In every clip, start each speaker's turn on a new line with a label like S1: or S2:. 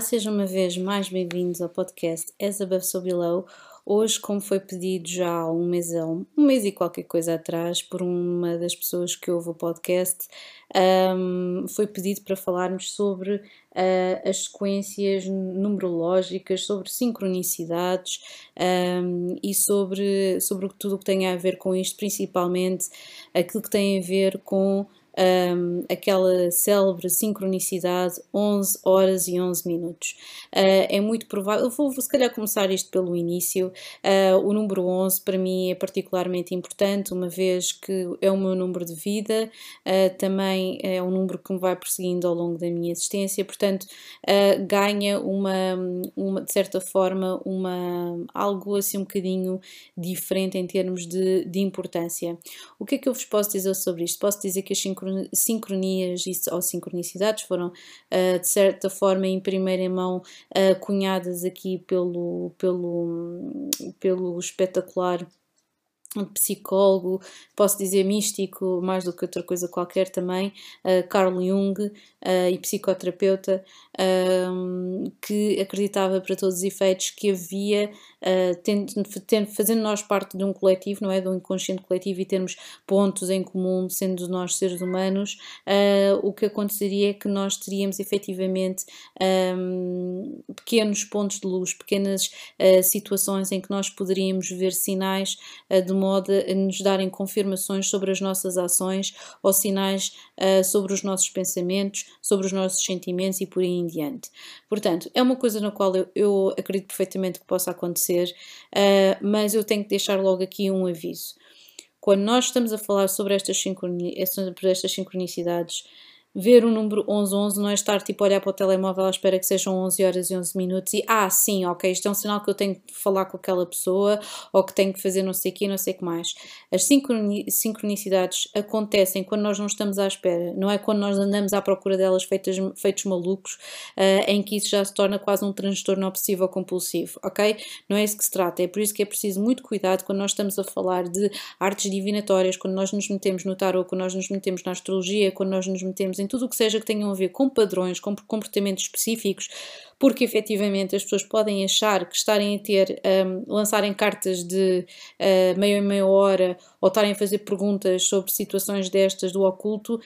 S1: Olá, sejam uma vez mais bem-vindos ao podcast As Above So Below. Hoje, como foi pedido já há um mês, um mês e qualquer coisa atrás, por uma das pessoas que ouve o podcast, um, foi pedido para falarmos sobre uh, as sequências numerológicas, sobre sincronicidades um, e sobre, sobre tudo o que tem a ver com isto, principalmente aquilo que tem a ver com um, aquela célebre sincronicidade 11 horas e 11 minutos. Uh, é muito provável, eu vou, se calhar começar isto pelo início. Uh, o número 11 para mim é particularmente importante, uma vez que é o meu número de vida, uh, também é um número que me vai perseguindo ao longo da minha existência, portanto, ganha uma, uma, de certa forma, uma, algo assim um bocadinho diferente em termos de, de importância. O que é que eu vos posso dizer sobre isto? Posso dizer que as sincronias ou sincronicidades foram, uh, de certa forma, em primeira mão uh, cunhadas aqui pelo, pelo, pelo espetacular psicólogo, posso dizer místico, mais do que outra coisa qualquer também, uh, Carl Jung, uh, e psicoterapeuta, uh, que acreditava para todos os efeitos que havia, tendo, tendo, fazendo nós parte de um coletivo, não é? De um inconsciente coletivo e termos pontos em comum, sendo nós seres humanos, o que aconteceria é que nós teríamos efetivamente um, pequenos pontos de luz, pequenas situações em que nós poderíamos ver sinais de modo a nos darem confirmações sobre as nossas ações ou sinais uh, sobre os nossos pensamentos, sobre os nossos sentimentos e por aí em diante. Portanto, é uma coisa na qual eu, eu acredito perfeitamente que possa acontecer, uh, mas eu tenho que deixar logo aqui um aviso. Quando nós estamos a falar sobre estas, sincroni sobre estas sincronicidades, ver o número 1111 não é estar tipo a olhar para o telemóvel à espera que sejam 11 horas e 11 minutos e ah, sim, ok, isto é um sinal que eu tenho que falar com aquela pessoa ou que tenho que fazer não sei o que, não sei o que mais. As sincronicidades acontecem quando nós não estamos à espera, não é quando nós andamos à procura delas feitas, feitos malucos, uh, em que isso já se torna quase um transtorno obsessivo ou compulsivo, ok? Não é isso que se trata, é por isso que é preciso muito cuidado quando nós estamos a falar de artes divinatórias, quando nós nos metemos no tarot, quando nós nos metemos na astrologia, quando nós nos metemos em tudo o que seja que tenham a ver com padrões, com comportamentos específicos, porque efetivamente as pessoas podem achar que estarem a ter, um, lançarem cartas de uh, meia e meia hora ou estarem a fazer perguntas sobre situações destas do oculto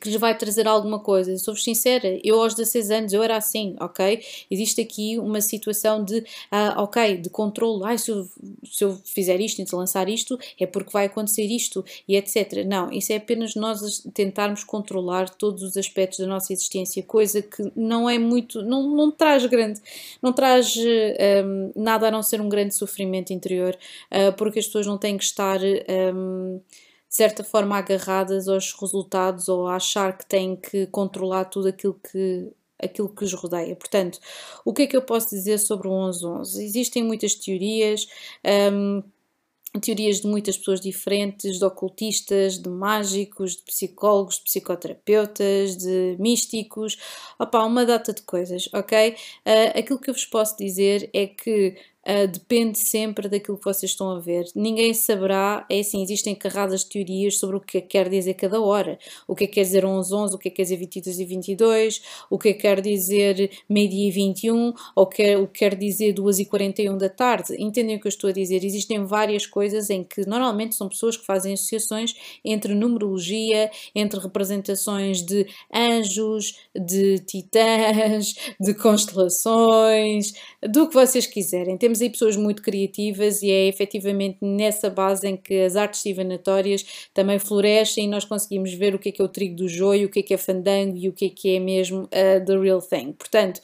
S1: que lhes vai trazer alguma coisa. Sou-vos sincera, eu aos 16 anos eu era assim, ok? Existe aqui uma situação de, uh, ok, de controle, ah, se eu, se eu fizer isto e se lançar isto, é porque vai acontecer isto e etc. Não, isso é apenas nós tentarmos controlar todos os aspectos da nossa existência, coisa que não é muito, não, não traz grande, não traz um, nada a não ser um grande sofrimento interior, uh, porque as pessoas não têm que estar... Um, de certa forma agarradas aos resultados ou a achar que têm que controlar tudo aquilo que aquilo que os rodeia. Portanto, o que é que eu posso dizer sobre o 1111? Existem muitas teorias, um, teorias de muitas pessoas diferentes, de ocultistas, de mágicos, de psicólogos, de psicoterapeutas, de místicos, opá, uma data de coisas, ok? Uh, aquilo que eu vos posso dizer é que Uh, depende sempre daquilo que vocês estão a ver. Ninguém saberá, é assim, existem carradas de teorias sobre o que quer dizer cada hora. O que é que quer dizer 11, 11, o que é que quer dizer 22 e 22, o que é que quer dizer meio-dia e 21, ou o que quer dizer 2 e 41 da tarde. Entendem o que eu estou a dizer? Existem várias coisas em que normalmente são pessoas que fazem associações entre numerologia, entre representações de anjos, de titãs, de constelações, do que vocês quiserem. Temos aí pessoas muito criativas e é efetivamente nessa base em que as artes divinatórias também florescem e nós conseguimos ver o que é que é o trigo do joio, o que é que é fandango e o que é que é mesmo uh, the real thing. Portanto,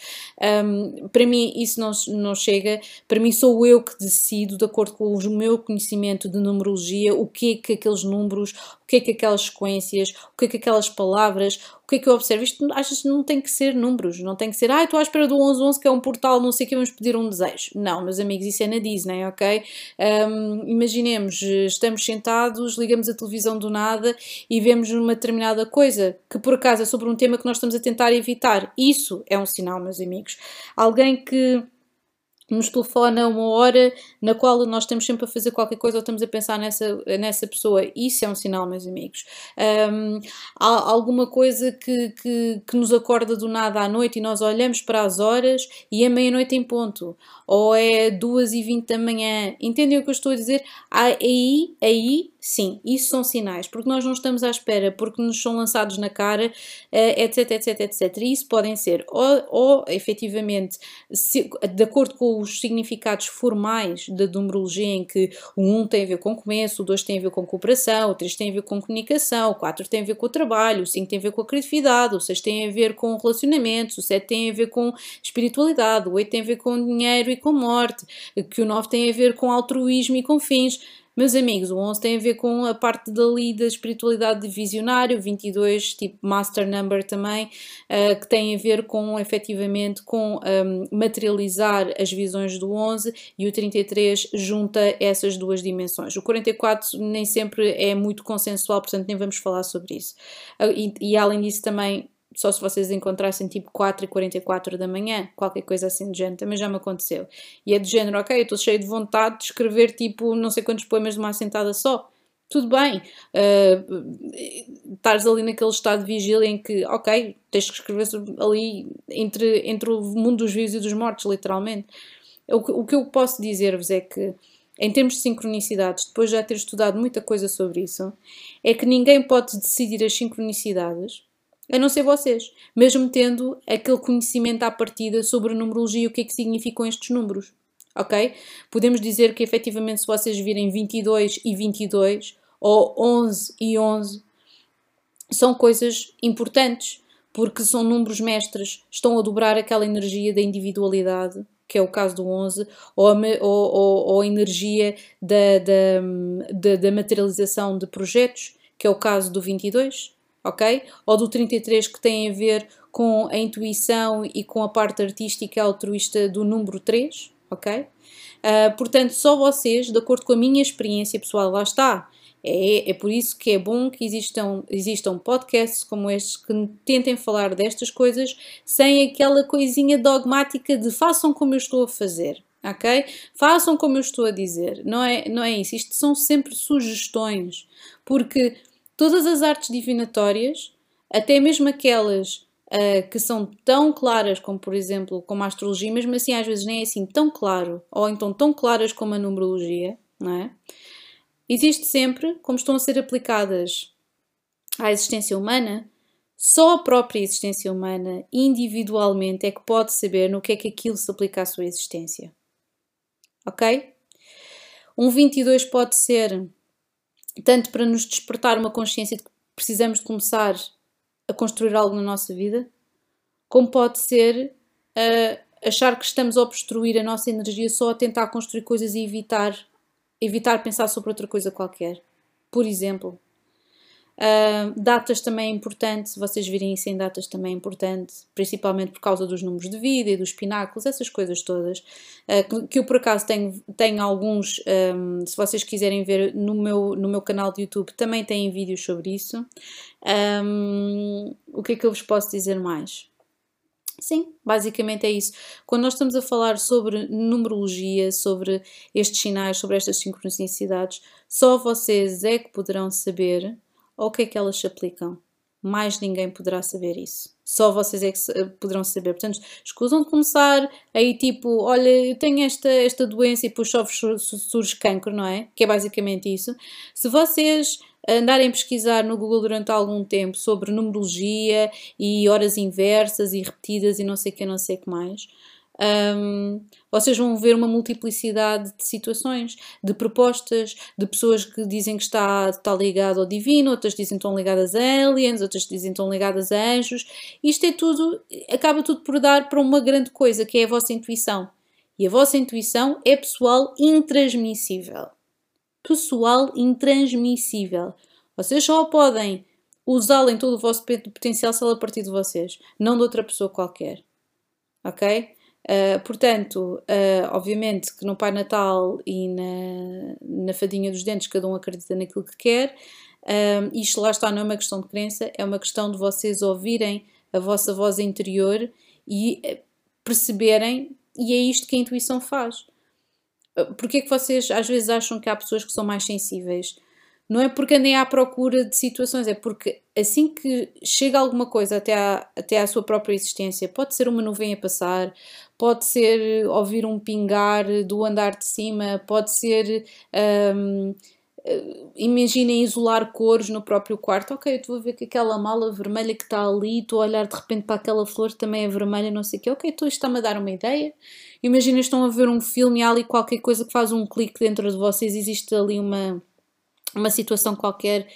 S1: um, para mim isso não, não chega, para mim sou eu que decido, de acordo com o meu conhecimento de numerologia, o que é que aqueles números, que é que aquelas sequências, o que é que aquelas palavras, que é que eu observo? Isto achas que não tem que ser números, não tem que ser, ah, estou à espera do 1111 que é um portal, não sei o que, vamos pedir um desejo. Não, meus amigos, isso é na Disney, ok? Um, imaginemos, estamos sentados, ligamos a televisão do nada e vemos uma determinada coisa que por acaso é sobre um tema que nós estamos a tentar evitar. Isso é um sinal, meus amigos. Alguém que nos telefona uma hora na qual nós estamos sempre a fazer qualquer coisa ou estamos a pensar nessa, nessa pessoa. Isso é um sinal, meus amigos. Um, há alguma coisa que, que, que, nos acorda do nada à noite e nós olhamos para as horas e é meia-noite em ponto. Ou é duas e vinte da manhã. Entendem o que eu estou a dizer? Aí, aí, sim, isso são sinais. Porque nós não estamos à espera, porque nos são lançados na cara, etc, etc, etc. E isso podem ser ou, ou efetivamente, se, de acordo com os significados formais da numerologia, em que o 1 tem a ver com começo, o 2 tem a ver com cooperação, o 3 tem a ver com comunicação, o 4 tem a ver com o trabalho, o 5 tem a ver com a criatividade, o 6 tem a ver com relacionamentos, o 7 tem a ver com espiritualidade, o 8 tem a ver com dinheiro e com morte, que o 9 tem a ver com altruísmo e com fins. Meus amigos, o 11 tem a ver com a parte dali da espiritualidade de visionário, 22, tipo master number também, uh, que tem a ver com efetivamente com um, materializar as visões do 11 e o 33 junta essas duas dimensões. O 44 nem sempre é muito consensual, portanto nem vamos falar sobre isso. Uh, e, e além disso também só se vocês encontrassem tipo 4 e 44 da manhã, qualquer coisa assim de género, também já me aconteceu. E é de género, ok, eu estou cheio de vontade de escrever tipo não sei quantos poemas de uma assentada só. Tudo bem, uh, estares ali naquele estado de vigília em que, ok, tens que escrever ali entre, entre o mundo dos vivos e dos mortos, literalmente. O que, o que eu posso dizer-vos é que, em termos de sincronicidades, depois de já ter estudado muita coisa sobre isso, é que ninguém pode decidir as sincronicidades a não ser vocês, mesmo tendo aquele conhecimento à partida sobre numerologia e o que é que significam estes números. Ok? Podemos dizer que efetivamente, se vocês virem 22 e 22 ou 11 e 11, são coisas importantes porque são números mestres, estão a dobrar aquela energia da individualidade, que é o caso do 11, ou a, ou, ou a energia da, da, da, da materialização de projetos, que é o caso do 22 ok? Ou do 33 que tem a ver com a intuição e com a parte artística altruísta do número 3, ok? Uh, portanto, só vocês, de acordo com a minha experiência pessoal, lá está. É, é por isso que é bom que existam, existam podcasts como estes que tentem falar destas coisas sem aquela coisinha dogmática de façam como eu estou a fazer, ok? Façam como eu estou a dizer. Não é, não é isso. Isto são sempre sugestões, porque todas as artes divinatórias, até mesmo aquelas uh, que são tão claras como, por exemplo, como a astrologia, mesmo assim às vezes nem é assim tão claro, ou então tão claras como a numerologia, não é? Existe sempre, como estão a ser aplicadas à existência humana, só a própria existência humana, individualmente, é que pode saber no que é que aquilo se aplica à sua existência. Ok? Um 22 pode ser tanto para nos despertar uma consciência de que precisamos de começar a construir algo na nossa vida, como pode ser uh, achar que estamos a obstruir a nossa energia só a tentar construir coisas e evitar, evitar pensar sobre outra coisa qualquer. Por exemplo, Uh, datas também é importante, se vocês virem isso em datas também é importante, principalmente por causa dos números de vida e dos pináculos, essas coisas todas, uh, que, que, eu por acaso tenho, tenho alguns, um, se vocês quiserem ver no meu, no meu canal de YouTube, também têm vídeos sobre isso. Um, o que é que eu vos posso dizer mais? Sim, basicamente é isso. Quando nós estamos a falar sobre numerologia, sobre estes sinais, sobre estas sincronicidades, só vocês é que poderão saber ao que é que elas se aplicam. Mais ninguém poderá saber isso. Só vocês é que poderão saber. Portanto, escusam de começar aí tipo, olha, eu tenho esta, esta doença e depois só surge cancro, não é? Que é basicamente isso. Se vocês andarem a pesquisar no Google durante algum tempo sobre numerologia e horas inversas e repetidas e não sei o que, não sei o que mais, um, vocês vão ver uma multiplicidade de situações, de propostas, de pessoas que dizem que está, está ligado ao divino, outras dizem que estão ligadas a aliens, outras dizem que estão ligadas a anjos. Isto é tudo, acaba tudo por dar para uma grande coisa, que é a vossa intuição. E a vossa intuição é pessoal intransmissível. Pessoal intransmissível. Vocês só podem usá-la em todo o vosso potencial se ela partir de vocês, não de outra pessoa qualquer. Ok? Uh, portanto, uh, obviamente que no Pai Natal e na, na Fadinha dos Dentes cada um acredita naquilo que quer. Uh, isto lá está, não é uma questão de crença, é uma questão de vocês ouvirem a vossa voz interior e perceberem e é isto que a intuição faz. Porquê é que vocês às vezes acham que há pessoas que são mais sensíveis? Não é porque andem à procura de situações, é porque assim que chega alguma coisa até à, até à sua própria existência, pode ser uma nuvem a passar, pode ser ouvir um pingar do andar de cima, pode ser. Um, eh, imaginem isolar cores no próprio quarto. Ok, eu estou a ver que aquela mala vermelha que está ali, estou a olhar de repente para aquela flor que também é vermelha, não sei o quê. Ok, então isto está-me a dar uma ideia. Imaginem, estão a ver um filme e há ali qualquer coisa que faz um clique dentro de vocês, existe ali uma, uma situação qualquer,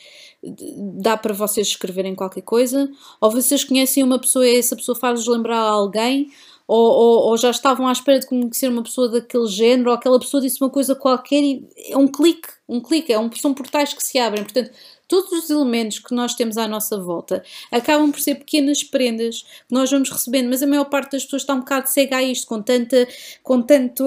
S1: dá para vocês escreverem qualquer coisa. Ou vocês conhecem uma pessoa e essa pessoa faz-vos lembrar a alguém ou, ou, ou, já estavam à espera de conhecer uma pessoa daquele género, ou aquela pessoa disse uma coisa qualquer e é um clique, um clique, é um, são portais que se abrem. Portanto, todos os elementos que nós temos à nossa volta acabam por ser pequenas prendas que nós vamos recebendo, mas a maior parte das pessoas está um bocado cega a isto, com tanta, com tanta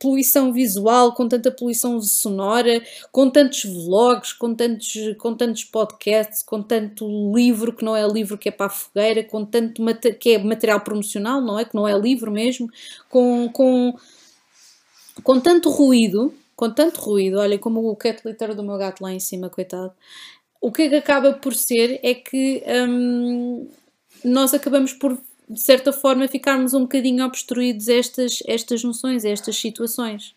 S1: poluição visual, com tanta poluição sonora, com tantos vlogs, com tantos, com tantos podcasts, com tanto livro que não é livro que é para a fogueira, com tanto que é material promocional, não é? Que não é livro mesmo, com, com, com tanto ruído com tanto ruído, olha como o cat litter do meu gato lá em cima, coitado, o que, é que acaba por ser é que hum, nós acabamos por, de certa forma, ficarmos um bocadinho obstruídos a estas, estas noções, a estas situações.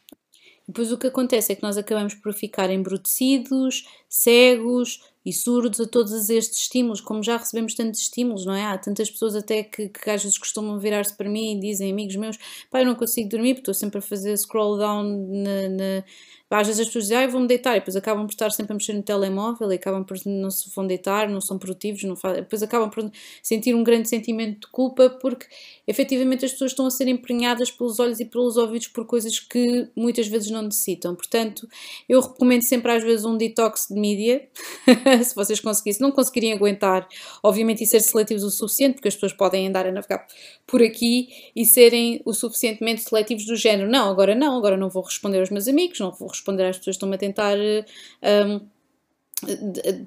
S1: Depois o que acontece é que nós acabamos por ficar embrutecidos, cegos e surdos a todos estes estímulos, como já recebemos tantos estímulos, não é? Há tantas pessoas até que, que às vezes costumam virar-se para mim e dizem, amigos meus, pá, eu não consigo dormir porque estou sempre a fazer scroll down na, na às vezes as pessoas dizem, ah, eu vou-me deitar, e depois acabam por estar sempre a mexer no telemóvel, e acabam por não se vão deitar, não são produtivos, não depois acabam por sentir um grande sentimento de culpa, porque efetivamente as pessoas estão a ser emprenhadas pelos olhos e pelos ouvidos por coisas que muitas vezes não necessitam. Portanto, eu recomendo sempre às vezes um detox de mídia, se vocês conseguissem, não conseguirem aguentar, obviamente, e ser seletivos o suficiente, porque as pessoas podem andar a navegar por aqui e serem o suficientemente seletivos do género, não, agora não, agora não vou responder aos meus amigos, não vou responder às pessoas estão-me a tentar um,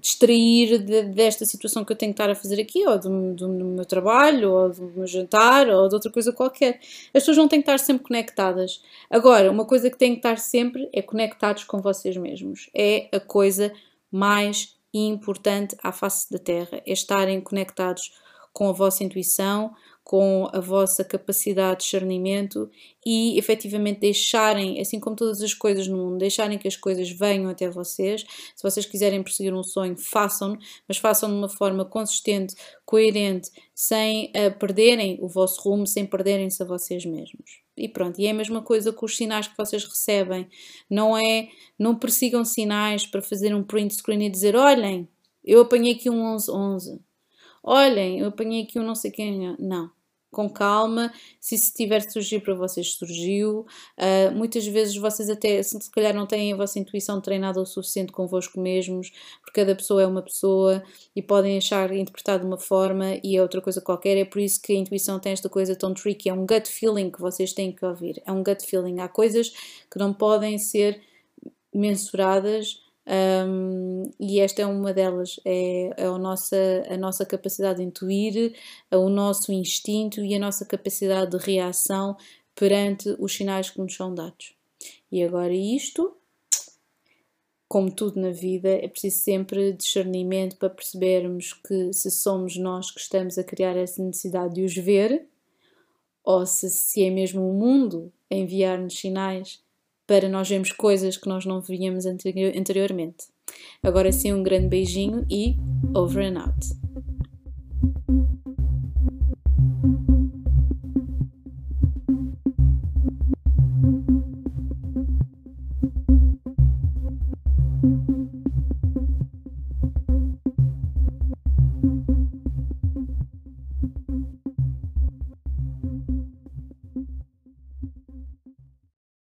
S1: distrair de, desta situação que eu tenho que estar a fazer aqui, ou do, do, meu trabalho, ou do meu jantar, ou de outra coisa qualquer. As pessoas não têm que estar sempre conectadas. Agora, uma coisa que têm que estar sempre é conectados com vocês mesmos. É a coisa mais importante à face da Terra, é estarem conectados com a vossa intuição, com a vossa capacidade de discernimento e efetivamente deixarem, assim como todas as coisas no mundo, deixarem que as coisas venham até vocês. Se vocês quiserem perseguir um sonho, façam-no, mas façam de uma forma consistente, coerente, sem uh, perderem o vosso rumo, sem perderem-se a vocês mesmos. E pronto, e é a mesma coisa com os sinais que vocês recebem. Não é, não persigam sinais para fazer um print screen e dizer, olhem, eu apanhei aqui um 11-11. Olhem, eu apanhei aqui um não sei quem. Não com calma, se isso tiver de surgir para vocês, surgiu. Uh, muitas vezes vocês até, se calhar não têm a vossa intuição treinada o suficiente convosco mesmos, porque cada pessoa é uma pessoa e podem achar interpretar de uma forma e é outra coisa qualquer. É por isso que a intuição tem esta coisa tão tricky, é um gut feeling que vocês têm que ouvir. É um gut feeling. Há coisas que não podem ser mensuradas um, e esta é uma delas, é, é a, nossa, a nossa capacidade de intuir, o nosso instinto e a nossa capacidade de reação perante os sinais que nos são dados. E agora isto, como tudo na vida, é preciso sempre discernimento para percebermos que se somos nós que estamos a criar essa necessidade de os ver, ou se, se é mesmo o mundo a enviar-nos sinais para nós vermos coisas que nós não víamos anteriormente. Agora sim, um grande beijinho e over and out.